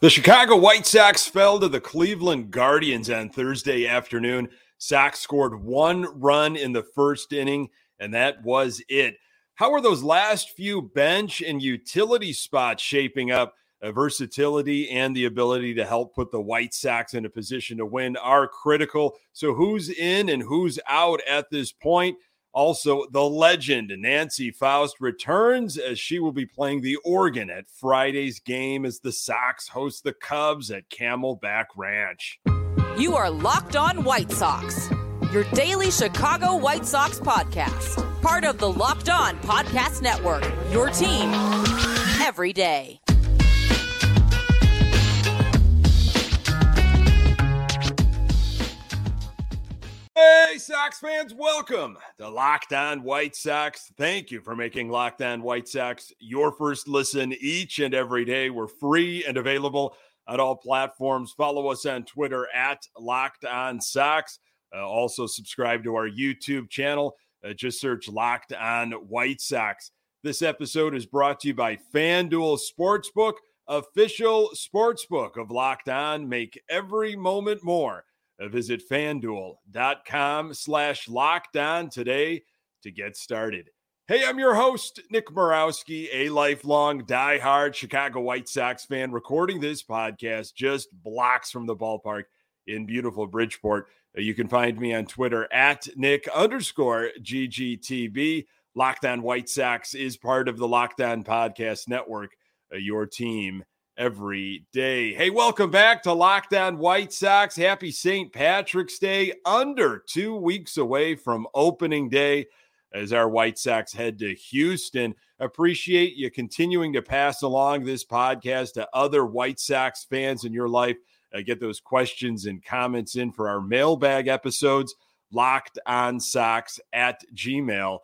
The Chicago White Sox fell to the Cleveland Guardians on Thursday afternoon. Sox scored one run in the first inning, and that was it. How are those last few bench and utility spots shaping up? Uh, versatility and the ability to help put the White Sox in a position to win are critical. So, who's in and who's out at this point? Also, the legend Nancy Faust returns as she will be playing the organ at Friday's game as the Sox host the Cubs at Camelback Ranch. You are Locked On White Sox, your daily Chicago White Sox podcast, part of the Locked On Podcast Network, your team every day. Sox fans, welcome to Locked On White Sox. Thank you for making Locked On White Sox your first listen each and every day. We're free and available on all platforms. Follow us on Twitter at Locked On Sox. Uh, also, subscribe to our YouTube channel. Uh, just search Locked On White Sox. This episode is brought to you by FanDuel Sportsbook, official sportsbook of Locked On. Make every moment more. Visit fanduel.com slash locked on today to get started. Hey, I'm your host, Nick Morawski, a lifelong diehard Chicago White Sox fan, recording this podcast just blocks from the ballpark in beautiful Bridgeport. Uh, you can find me on Twitter at Nick underscore GGTB. Locked on White Sox is part of the Locked On Podcast Network, uh, your team every day. Hey, welcome back to Locked On White Sox. Happy St. Patrick's Day, under two weeks away from opening day as our White Sox head to Houston. Appreciate you continuing to pass along this podcast to other White Sox fans in your life. Uh, get those questions and comments in for our mailbag episodes, locked on Sox at gmail.com.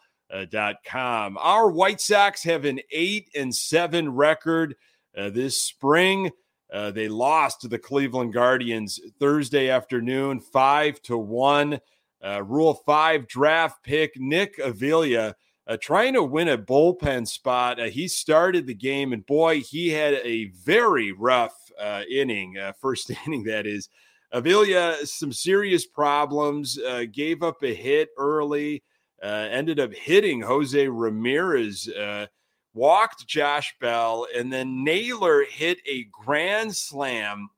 Uh, our White Sox have an eight and seven record uh, this spring. Uh, they lost to the Cleveland Guardians Thursday afternoon, five to one. Uh, Rule five draft pick Nick Avila uh, trying to win a bullpen spot. Uh, he started the game, and boy, he had a very rough uh, inning, first inning that is. Avila, some serious problems, gave up a hit early, ended up hitting Jose Ramirez walked Josh Bell, and then Naylor hit a grand slam.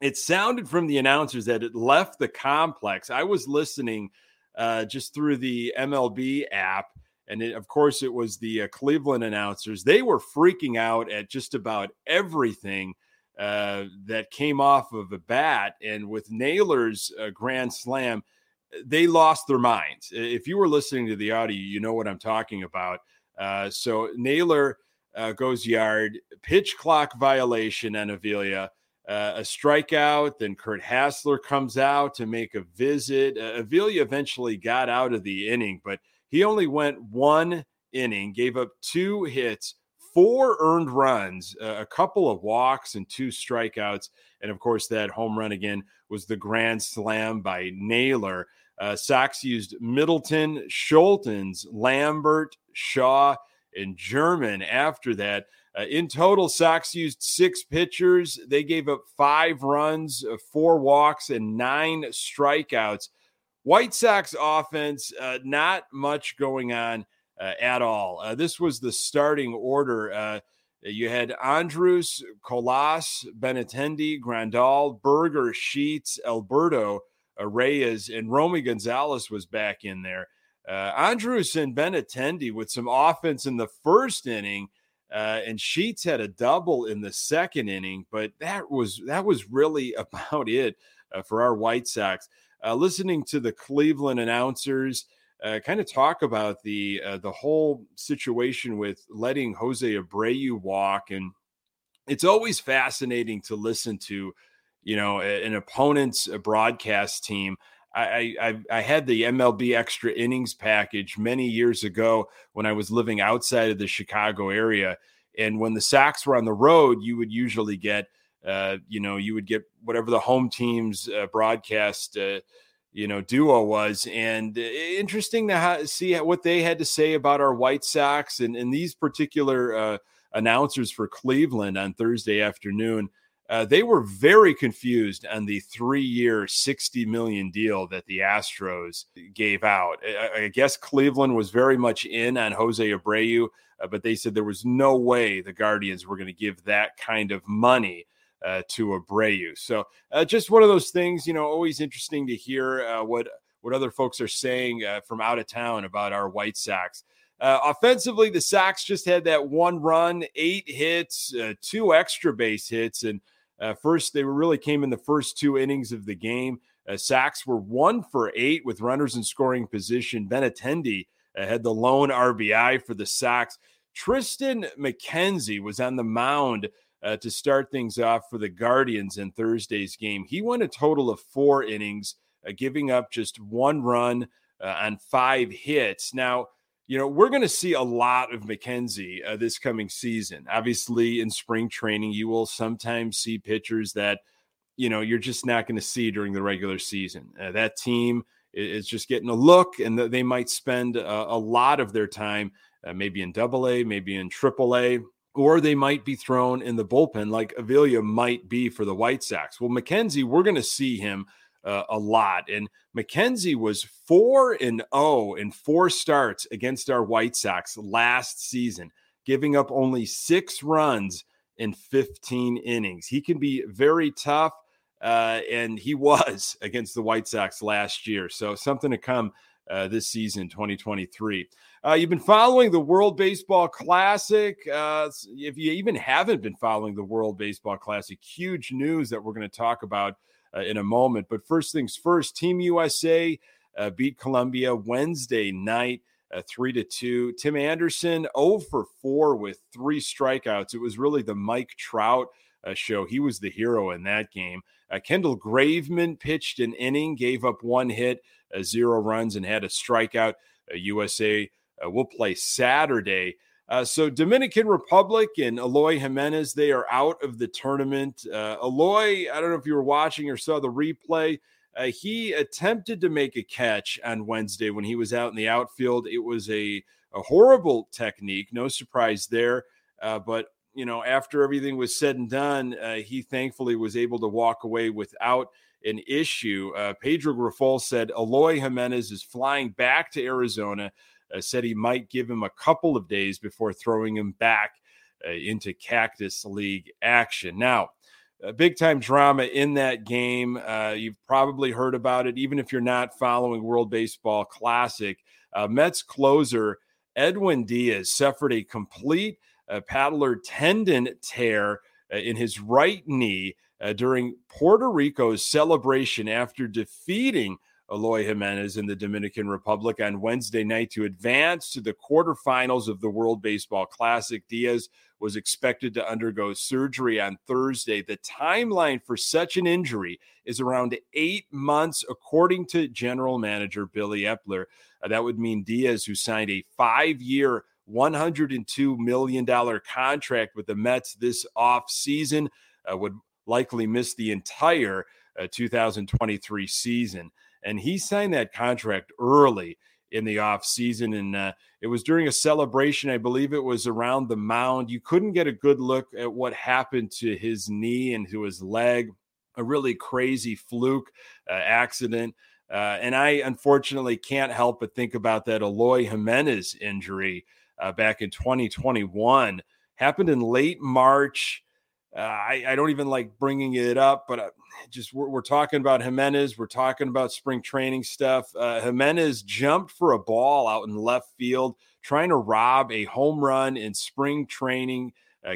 It sounded from the announcers that it left the complex. I was listening uh, just through the MLB app, and it, of course, it was the uh, Cleveland announcers. They were freaking out at just about everything uh, that came off of a bat. And with Naylor's uh, grand slam, they lost their minds. If you were listening to the audio, you know what I'm talking about. Uh, so Naylor uh, goes yard, pitch clock violation on Avila, uh, a strikeout. Then Curt Hasler comes out to make a visit. Uh, Avila eventually got out of the inning, but he only went one inning, gave up two hits, four earned runs, uh, a couple of walks, and two strikeouts. And of course, that home run again was the grand slam by Naylor. Uh, Sox used Middleton, Scholtens, Lambert, Shaw, and German after that. Uh, in total, Sox used six pitchers. They gave up five runs, uh, four walks, and nine strikeouts. White Sox offense, uh, not much going on uh, at all. Uh, this was the starting order. Uh, you had Andrus, Colas, Benintendi, Grandal, Berger, Sheets, Alberto, Reyes, and Romy Gonzalez was back in there. Uh, Andrus and Benintendi with some offense in the first inning, uh, and Sheets had a double in the second inning, but that was that was really about it uh, for our White Sox. Uh, listening to the Cleveland announcers uh, kind of talk about the uh, the whole situation with letting Jose Abreu walk, and it's always fascinating to listen to, you know, an opponent's broadcast team I, I, had the MLB extra innings package many years ago when I was living outside of the Chicago area. And when the Sox were on the road, you would usually get, uh, you know, you would get whatever the home team's uh, broadcast, uh, you know, duo was. And uh, interesting to ha- see what they had to say about our White Sox and, and these particular uh, announcers for Cleveland on Thursday afternoon. Uh, they were very confused on the three-year, sixty million deal that the Astros gave out. I, I guess Cleveland was very much in on Jose Abreu, uh, but they said there was no way the Guardians were going to give that kind of money uh, to Abreu. So uh, just one of those things, you know, always interesting to hear uh, what what other folks are saying uh, from out of town about our White Sox. Uh, offensively, the Sox just had that one run, eight hits, uh, two extra base hits, and uh, first they really came in the first two innings of the game. Uh, Sox were one for eight with runners in scoring position. Benintendi uh, had the lone RBI for the sacks. Tristan McKenzie was on the mound uh, to start things off for the Guardians in Thursday's game. He went a total of four innings, giving up just one run on five hits. Now you know, we're going to see a lot of McKenzie uh, this coming season. Obviously, in spring training, you will sometimes see pitchers that, you know, you're just not going to see during the regular season. Uh, that team is just getting a look, and they might spend a, lot of their time uh, maybe in double A, maybe in triple A, or they might be thrown in the bullpen like Avila might be for the White Sox. Well, McKenzie, we're going to see him uh, a lot. And McKenzie was 4 and 0 in four starts against our White Sox last season, giving up only 6 runs in 15 innings. He can be very tough uh, and he was against the White Sox last year. So something to come uh, this season, 2023. Uh, you've been following the World Baseball Classic. Uh, if you even haven't been following the World Baseball Classic, huge news that we're going to talk about uh, in a moment. But first things first, Team USA uh, beat Colombia Wednesday night. Uh, three to two. Tim Anderson, 0 for 4 with three strikeouts. It was really the Mike Trout uh, show. He was the hero in that game. Uh, Kendall Graveman pitched an inning, gave up one hit, uh, zero runs, and had a strikeout. USA will play Saturday. Uh, so Dominican Republic and Eloy Jimenez, they are out of the tournament. Uh, Eloy, I don't know if you were watching or saw the replay. Uh, he attempted to make a catch on Wednesday when he was out in the outfield. It was a, a horrible technique, no surprise there. Uh, but you know, after everything was said and done, uh, he thankfully was able to walk away without an issue. Uh, Pedro Grifol said Eloy Jimenez is flying back to Arizona uh, said he might give him a couple of days before throwing him back uh, into Cactus League action. Now, big time drama in that game. Uh, you've probably heard about it, even if you're not following World Baseball Classic. Uh, Mets closer Edwin Diaz suffered a complete uh, patellar tendon tear in his right knee during Puerto Rico's celebration after defeating Eloy Jimenez in the Dominican Republic on Wednesday night to advance to the quarterfinals of the World Baseball Classic. Diaz was expected to undergo surgery on Thursday. The timeline for such an injury is around eight months, according to general manager Billy Eppler. Uh, that would mean Diaz, who signed a five year, $102 million contract with the Mets this off season, uh, would likely miss the entire uh, 2023 season and he signed that contract early in the off season and uh, it was during a celebration i believe it was around the mound. You couldn't get a good look at what happened to his knee and to his leg a really crazy fluke uh, accident uh, and i unfortunately can't help but think about that eloy jimenez injury uh, back in 2021 happened in late march uh, I, I, don't even like bringing it up, but uh, just we're, we're, talking about Jimenez. We're talking about spring training stuff. Uh, Jimenez jumped for a ball out in left field, trying to rob a home run in spring training,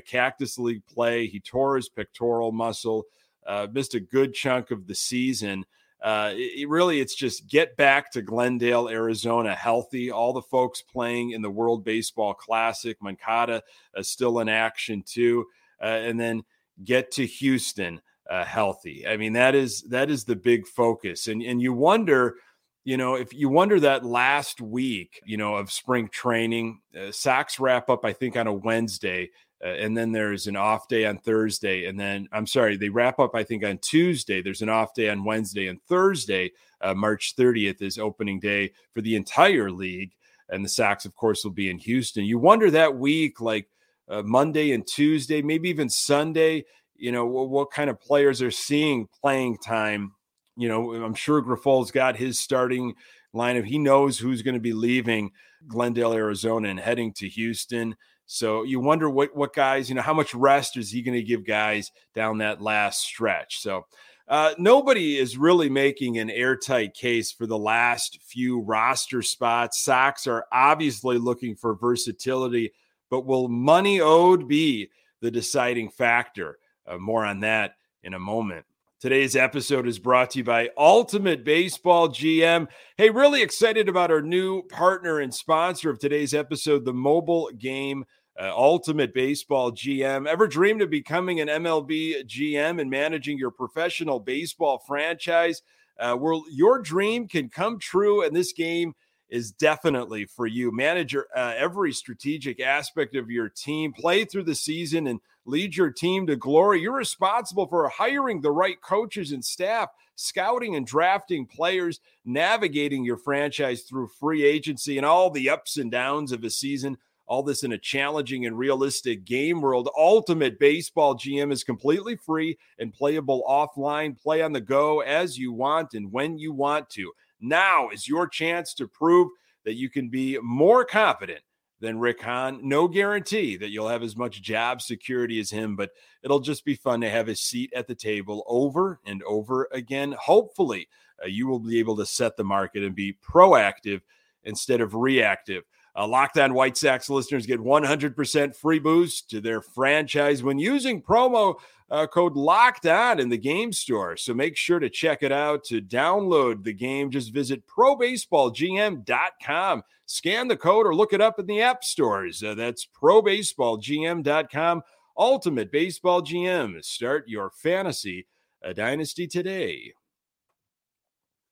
Cactus League play. He tore his pectoral muscle, uh, missed a good chunk of the season. Uh, it, it really, it's just get back to Glendale, Arizona, healthy. All the folks playing in the World Baseball Classic, Moncada is still in action too and then get to Houston uh, healthy. I mean, that is that is the big focus, and and you wonder. You know, if you wonder that last week, you know, of spring training, uh, wrap up, I think, on a Wednesday. Uh, and then there's an off day on Thursday, and then I'm sorry, they wrap up I think on Tuesday. There's an off day on Wednesday and Thursday. Uh, March 30th is opening day for the entire league, and the Sox, of course, will be in Houston. You wonder that week, like uh, Monday and Tuesday, maybe even Sunday. you know, what, what kind of players are seeing playing time. You know, I'm sure Grifol's got his starting lineup. He knows who's going to be leaving Glendale, Arizona, and heading to Houston. So you wonder what what guys, you know, how much rest is he going to give guys down that last stretch? So uh, nobody is really making an airtight case for the last few roster spots. Sox are obviously looking for versatility, but will money owed be the deciding factor? Uh, more on that in a moment. Today's episode is brought to you by Ultimate Baseball GM. Hey, really excited about our new partner and sponsor of today's episode, the mobile game uh, Ultimate Baseball GM. Ever dreamed of becoming an MLB GM and managing your professional baseball franchise? Uh, your dream can come true, and this game is definitely for you. Manage your, uh, every strategic aspect of your team, play through the season, and lead your team to glory. You're responsible for hiring the right coaches and staff, scouting and drafting players, navigating your franchise through free agency and all the ups and downs of a season all this in a challenging and realistic game world. Ultimate Baseball GM is completely free and playable offline. Play on the go as you want and when you want to. Now is your chance to prove that you can be more confident than Rick Hahn. No guarantee that you'll have as much job security as him, but it'll just be fun to have a seat at the table over and over again. Hopefully, uh, you will be able to set the market and be proactive instead of reactive. Uh, Locked On White Sox listeners get 100% free boost to their franchise when using promo uh, code Locked On in the game store. So make sure to check it out. To download the game, just visit probaseballgm.com. Scan the code or look it up in the app stores. Uh, that's probaseballgm.com. Ultimate Baseball GM. Start your fantasy a dynasty today.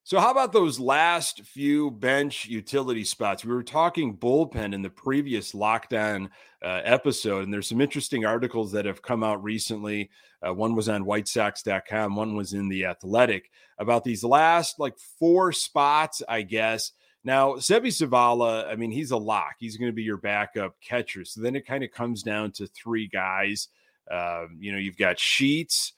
So, how about those last few bench utility spots? We were talking bullpen in the previous Locked On uh, episode, and there's some interesting articles that have come out recently. Uh, one was on WhiteSox.com, one was in the Athletic about these last like four spots, I guess. Now, Seby Zavala, I mean, he's a lock. He's going to be your backup catcher. So then it kind of comes down to three guys. Um, you know, you've got Sheets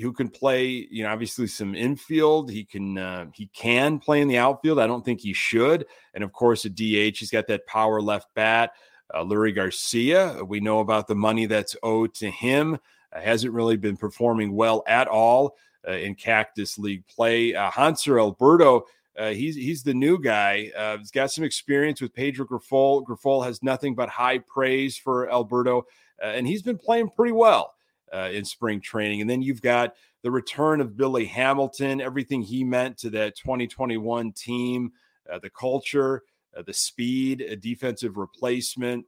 who can play, you know, obviously some infield. He can uh, he can play in the outfield. I don't think he should. And of course, a DH. He's got that power left bat. Uh, Leury Garcia. We know about the money that's owed to him. Uh, hasn't really been performing well at all uh, in Cactus League play. Uh, Hanser Alberto. Uh, he's he's the new guy. Uh, he's got some experience with Pedro Grifol. Grifol has nothing but high praise for Alberto, uh, and he's been playing pretty well uh, in spring training. And then you've got the return of Billy Hamilton, everything he meant to that 2021 team, uh, the culture, uh, the speed, a defensive replacement.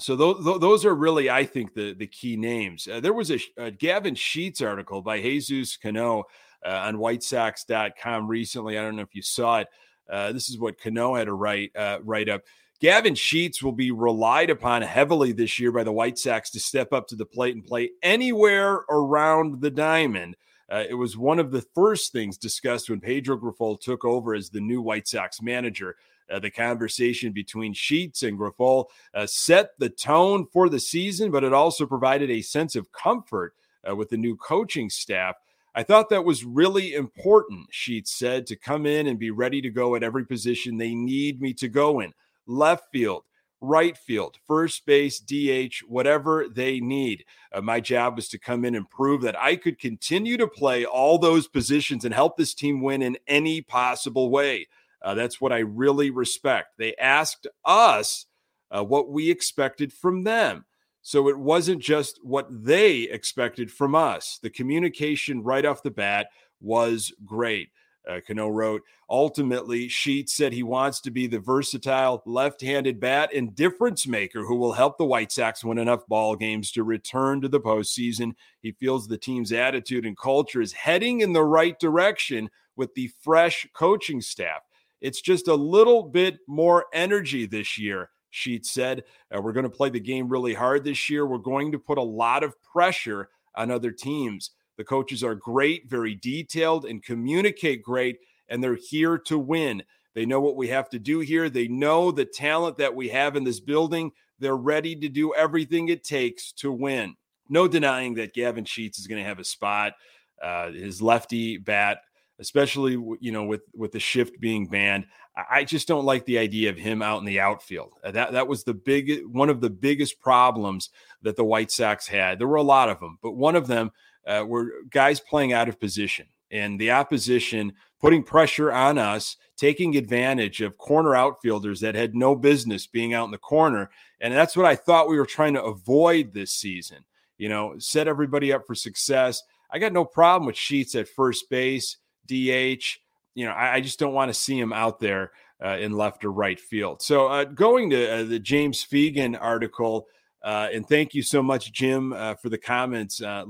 So those, those are really, I think, the the key names. Uh, there was a, a, Gavin Sheets article by Jesus Cano uh, on WhiteSox.com recently. I don't know if you saw it. Uh, this is what Cano had to write write up. Gavin Sheets will be relied upon heavily this year by the White Sox to step up to the plate and play anywhere around the diamond. Uh, it was one of the first things discussed when Pedro Grifol took over as the new White Sox manager. Uh, the conversation between Sheets and Grifol uh, set the tone for the season, but it also provided a sense of comfort uh, with the new coaching staff. I thought that was really important, Sheets said, to come in and be ready to go at every position they need me to go in left field, right field, first base, DH, whatever they need. Uh, my job was to come in and prove that I could continue to play all those positions and help this team win in any possible way. Uh, that's what I really respect. They asked us uh, what we expected from them. So it wasn't just what they expected from us. The communication right off the bat was great. Uh, Cano wrote, ultimately, Sheets said he wants to be the versatile left handed bat and difference maker who will help the White Sox win enough ball games to return to the postseason. He feels the team's attitude and culture is heading in the right direction with the fresh coaching staff. It's just a little bit more energy this year. Sheets said, uh, We're going to play the game really hard this year. We're going to put a lot of pressure on other teams. The coaches are great, very detailed, and communicate great, and they're here to win. They know what we have to do here. They know the talent that we have in this building. They're ready to do everything it takes to win. no denying that Gavin Sheets is going to have a spot. Uh, his lefty bat, especially you know with with the shift being banned, I just don't like the idea of him out in the outfield. Uh, that that was the big one of the biggest problems that the White Sox had. There were a lot of them, but one of them uh, were guys playing out of position and the opposition putting pressure on us, taking advantage of corner outfielders that had no business being out in the corner. And that's what I thought we were trying to avoid this season. You know, set everybody up for success. I got no problem with Sheets at first base, DH. You know, I, I just don't want to see him out there uh, in left or right field. So, uh, going to uh, the James Fegan article, uh, and thank you so much, Jim, uh, for the comments, uh,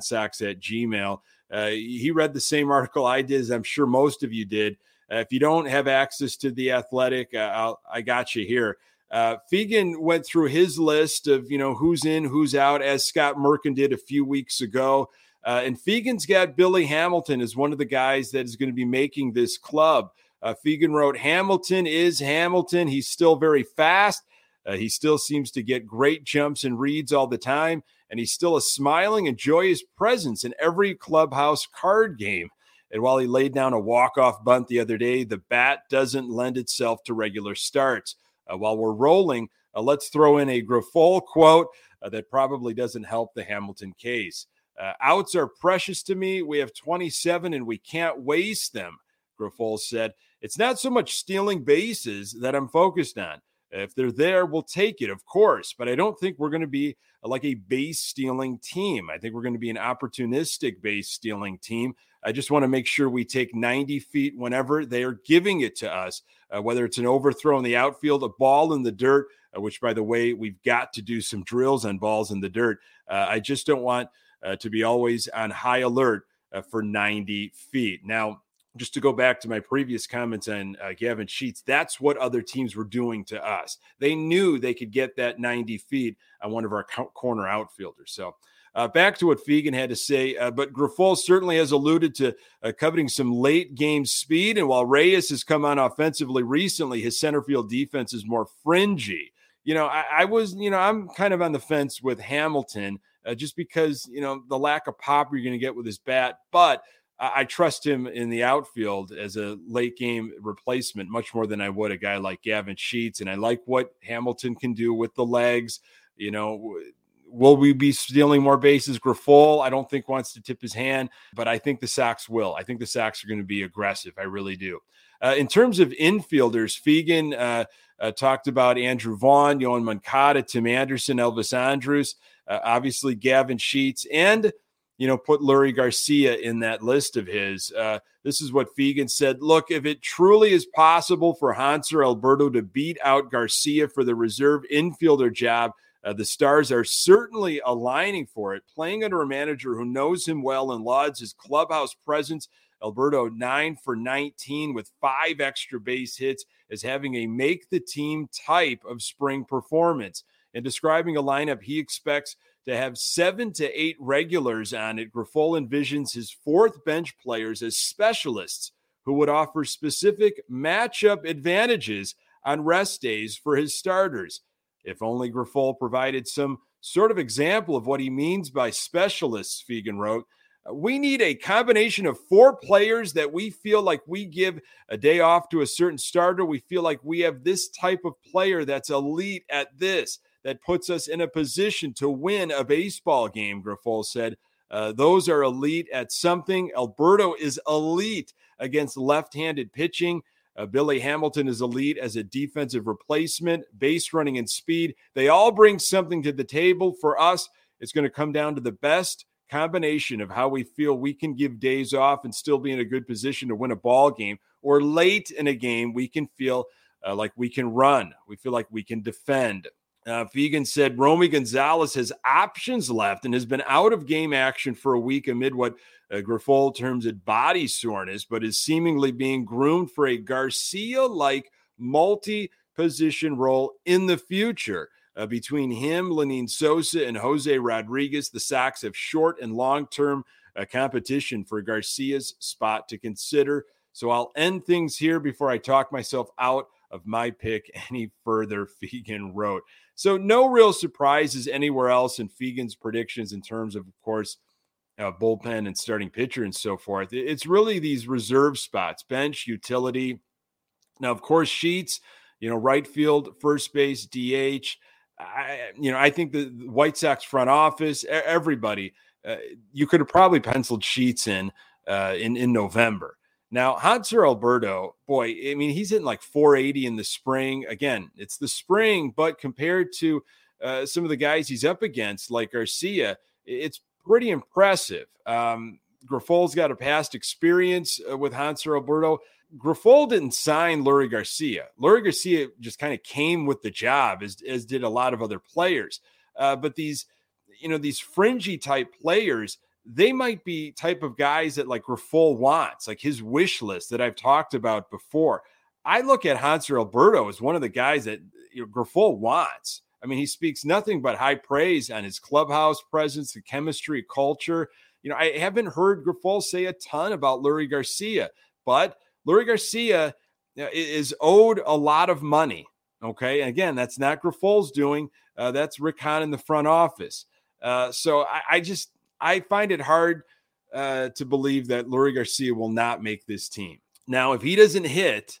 Sox at Gmail. Uh, he read the same article I did, as I'm sure most of you did. Uh, if you don't have access to the Athletic, uh, i got you here. Uh, Fegan went through his list of you know who's in, who's out, as Scott Merkin did a few weeks ago. And Fegan's got Billy Hamilton as one of the guys that is going to be making this club. Uh, Fegan wrote, Hamilton is Hamilton. He's still very fast. Uh, he still seems to get great jumps and reads all the time and he's still a smiling and joyous presence in every clubhouse card game. And while he laid down a walk-off bunt the other day, the bat doesn't lend itself to regular starts. Uh, while we're rolling, uh, let's throw in a Grifol quote uh, that probably doesn't help the Hamilton case. Uh, outs are precious to me. We have 27 and we can't waste them, Grifol said. It's not so much stealing bases that I'm focused on. If they're there, we'll take it, of course. But I don't think we're going to be like a base stealing team. I think we're going to be an opportunistic base stealing team. I just want to make sure we take 90 feet whenever they are giving it to us, uh, whether it's an overthrow in the outfield, a ball in the dirt, uh, which, by the way, we've got to do some drills on balls in the dirt. Uh, I just don't want uh, to be always on high alert uh, for 90 feet. Now, just to go back to my previous comments on uh, Gavin Sheets, that's what other teams were doing to us. They knew they could get that 90 feet on one of our corner outfielders. So, uh, back to what Fegan had to say, uh, but Grifol certainly has alluded to uh, coveting some late game speed. And while Reyes has come on offensively recently, his center field defense is more fringy. You know, I, I was, you know, I'm kind of on the fence with Hamilton uh, just because, you know, the lack of pop you're going to get with his bat. But I, trust him in the outfield as a late game replacement much more than I would a guy like Gavin Sheets. And I like what Hamilton can do with the legs. You know, will we be stealing more bases? Grifol, I don't think wants to tip his hand, but I think the Sox will. I think the Sox are going to be aggressive. I really do. Uh, in terms of infielders, Fegan uh, uh, talked about Andrew Vaughn, Yoan Moncada, Tim Anderson, Elvis Andrus, uh, obviously Gavin Sheets, and you know, put Leury Garcia in that list of his. Uh, this is what Fegan said. Look, if it truly is possible for Hanser Alberto to beat out Garcia for the reserve infielder job, uh, the Stars are certainly aligning for it. Playing under a manager who knows him well and lauds his clubhouse presence, Alberto 9 for 19 with five extra base hits, is having a make the team type of spring performance. In describing a lineup he expects to have seven to eight regulars on it, Grifol envisions his fourth bench players as specialists who would offer specific matchup advantages on rest days for his starters. If only Grifol provided some sort of example of what he means by specialists, Fegan wrote. We need a combination of four players that we feel like we give a day off to a certain starter. We feel like we have this type of player that's elite at this that puts us in a position to win a baseball game, Grifol said. Uh, those are elite at something. Alberto is elite against left handed pitching. Uh, Billy Hamilton is elite as a defensive replacement, base running and speed. They all bring something to the table. For us, it's going to come down to the best combination of how we feel we can give days off and still be in a good position to win a ball game, or late in a game, we can feel uh, like we can run. We feel like we can defend. Uh, Fegan said Romy Gonzalez has options left and has been out of game action for a week amid what uh, terms it body soreness, but is seemingly being groomed for a Garcia like multi position role in the future. Uh, between him, Lenyn Sosa, and Jose Rodriguez, the Sox have short and long term uh, competition for Garcia's spot to consider. So I'll end things here before I talk myself out of my pick any further. Fegan wrote. So no real surprises anywhere else in Fegan's predictions in terms of, of course, uh, bullpen and starting pitcher and so forth. It's really these reserve spots, bench, utility. Now, of course, Sheets, you know, right field, first base, DH. I, you know, I think the White Sox front office, everybody, uh, you could have probably penciled Sheets in uh, in in November. Now, Hanser Alberto, boy, I mean, he's hitting like 480 in the spring. Again, it's the spring, but compared to uh, some of the guys he's up against, like Garcia, it's pretty impressive. Um, Grifol's got a past experience uh, with Hanser Alberto. Grifol didn't sign Leury Garcia. Leury Garcia just kind of came with the job, as, as did a lot of other players. Uh, but these, you know, these fringy type players, they might be type of guys that like Grifol wants, like his wish list that I've talked about before. I look at Hanser Alberto as one of the guys that you know, Grifol wants. I mean, he speaks nothing but high praise on his clubhouse presence, the chemistry, culture. You know, I haven't heard Grifol say a ton about Leury Garcia, but Leury Garcia is owed a lot of money. Okay. And again, that's not Grifol's doing. Uh, that's Rick Hahn in the front office. Uh, so I, I, just I find it hard uh, to believe that Leury Garcia will not make this team. Now, if he doesn't hit,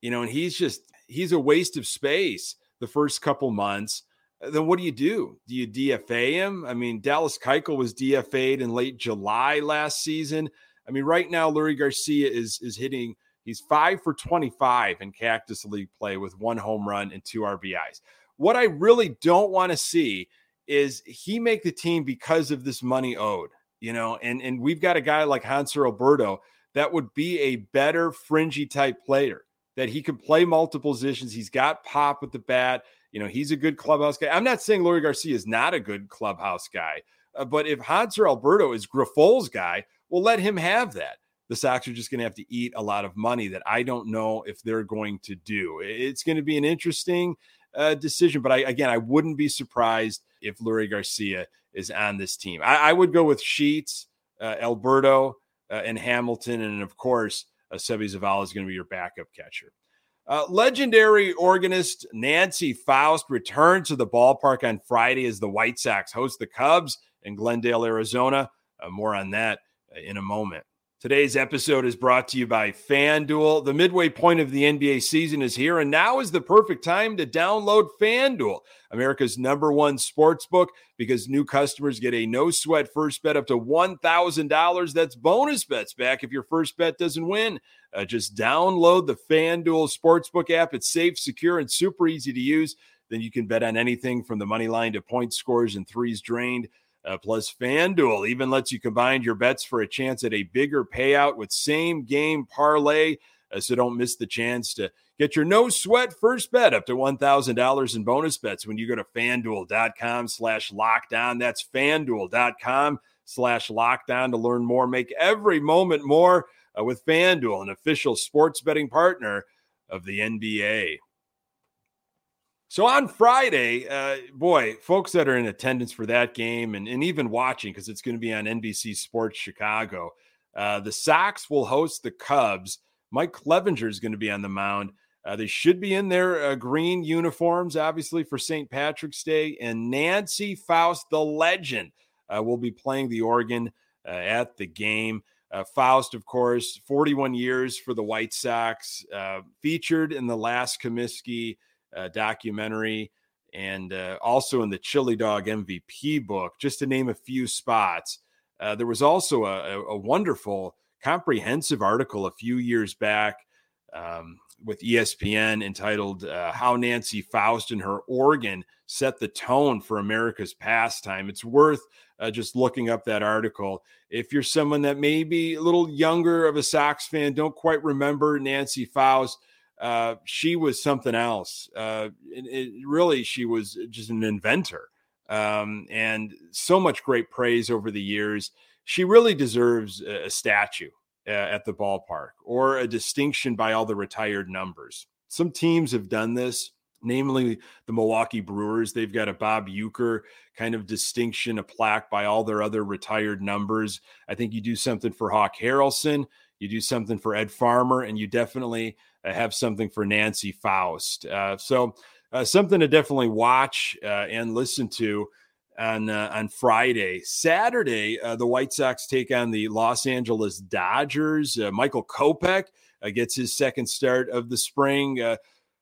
you know, and he's just he's a waste of space the first couple months, uh, then what do you do? Do you DFA him? I mean, Dallas Keuchel was DFA'd in late July last season. I mean, right now, Leury Garcia is is hitting He's five for 25 in Cactus League play with one home run and two RBIs. What I really don't want to see is he make the team because of this money owed, you know, and, and we've got a guy like Hanser Alberto that would be a better fringy type player that he can play multiple positions. He's got pop with the bat. You know, he's a good clubhouse guy. I'm not saying Leury Garcia is not a good clubhouse guy, uh, but if Hanser Alberto is Grifol's guy, well, let him have that the Sox are just going to have to eat a lot of money that I don't know if they're going to do. It's going to be an interesting uh, decision, but I again, I wouldn't be surprised if Leury Garcia is on this team. I, I would go with Sheets, uh, Alberto, uh, and Hamilton, and of course, uh, Zavala is going to be your backup catcher. Uh, legendary organist Nancy Faust returned to the ballpark on Friday as the White Sox host the Cubs in Glendale, Arizona. Uh, more on that uh, in a moment. Today's episode is brought to you by FanDuel. The midway point of the NBA season is here, and now is the perfect time to download FanDuel, America's number one sports book, because new customers get a no sweat first bet up to $1,000. That's bonus bets back if your first bet doesn't win. Uh, just download the FanDuel Sportsbook app. It's safe, secure, and super easy to use. Then you can bet on anything from the money line to point scores and threes drained. Uh, plus, FanDuel even lets you combine your bets for a chance at a bigger payout with same game parlay. Uh, so don't miss the chance to get your no sweat first bet up to $1,000 in bonus bets when you go to fanduel.com slash locked on. That's fanduel.com slash locked on to learn more. Make every moment more uh, with FanDuel, an official sports betting partner of the NBA. So on Friday, uh, boy, folks that are in attendance for that game and, and even watching, because it's going to be on NBC Sports Chicago, uh, the Sox will host the Cubs. Mike Clevinger is going to be on the mound. Uh, they should be in their uh, green uniforms, obviously, for St. Patrick's Day. And Nancy Faust, the legend, uh, will be playing the organ uh, at the game. Faust, of course, 41 years for the White Sox, featured in the last Comiskey uh, documentary and uh, also in the Chili Dog MVP book, just to name a few spots. Uh, there was also a, a, wonderful, comprehensive article a few years back um, with ESPN entitled uh, How Nancy Faust and Her Organ Set the Tone for America's Pastime. It's worth uh, just looking up that article. If you're someone that may be a little younger of a Sox fan, don't quite remember Nancy Faust uh, she was something else. Uh, it, it, really, she was just an inventor um, and so much great praise over the years. She really deserves a, a statue uh, at the ballpark or a distinction by all the retired numbers. Some teams have done this, namely the Milwaukee Brewers. They've got a Bob Uecker kind of distinction, a plaque by all their other retired numbers. I think you do something for Hawk Harrelson, you do something for Ed Farmer, and you definitely have something for Nancy Faust. Uh, so uh, something to definitely watch uh, and listen to on uh, on Friday. Saturday, uh, the White Sox take on the Los Angeles Dodgers. Uh, Michael Kopech uh, gets his second start of the spring. Uh,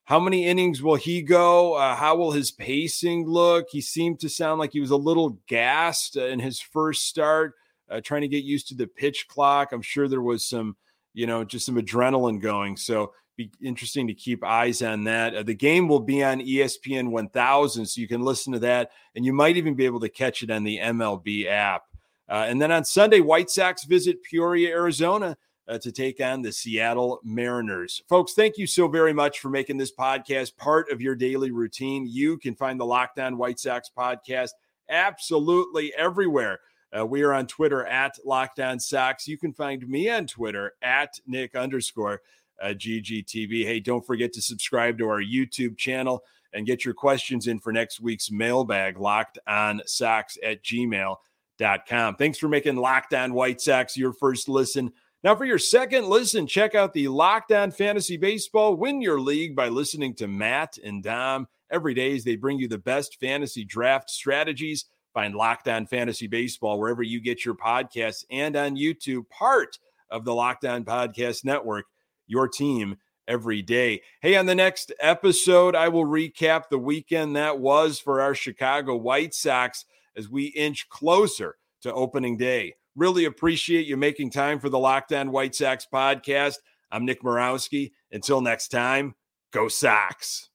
how many innings will he go? Uh, how will his pacing look? He seemed to sound like he was a little gassed in his first start, trying to get used to the pitch clock. I'm sure there was some, you know, just some adrenaline going. So be interesting to keep eyes on that. Uh, the game will be on ESPN 1000, so you can listen to that, and you might even be able to catch it on the MLB app. Uh, and then on Sunday, White Sox visit Peoria, Arizona. Uh, to take on the Seattle Mariners. Folks, thank you so very much for making this podcast part of your daily routine. You can find the Locked On White Sox podcast absolutely everywhere. Uh, we are on Twitter at Locked On Sox. You can find me on Twitter at Nick underscore uh, GGTV. Hey, don't forget to subscribe to our YouTube channel and get your questions in for next week's mailbag locked on Sox at gmail.com. Thanks for making Locked On White Sox your first listen. Now, for your second listen, check out the Locked On Fantasy Baseball Win Your League by listening to Matt and Dom. Every day, as they bring you the best fantasy draft strategies. Find Locked On Fantasy Baseball wherever you get your podcasts and on YouTube, part of the Locked On Podcast Network your team every day. Hey, on the next episode, I will recap the weekend that was for our Chicago White Sox as we inch closer to opening day. Really appreciate you making time for the Locked On White Sox podcast. I'm Nick Morawski. Until next time, go Sox.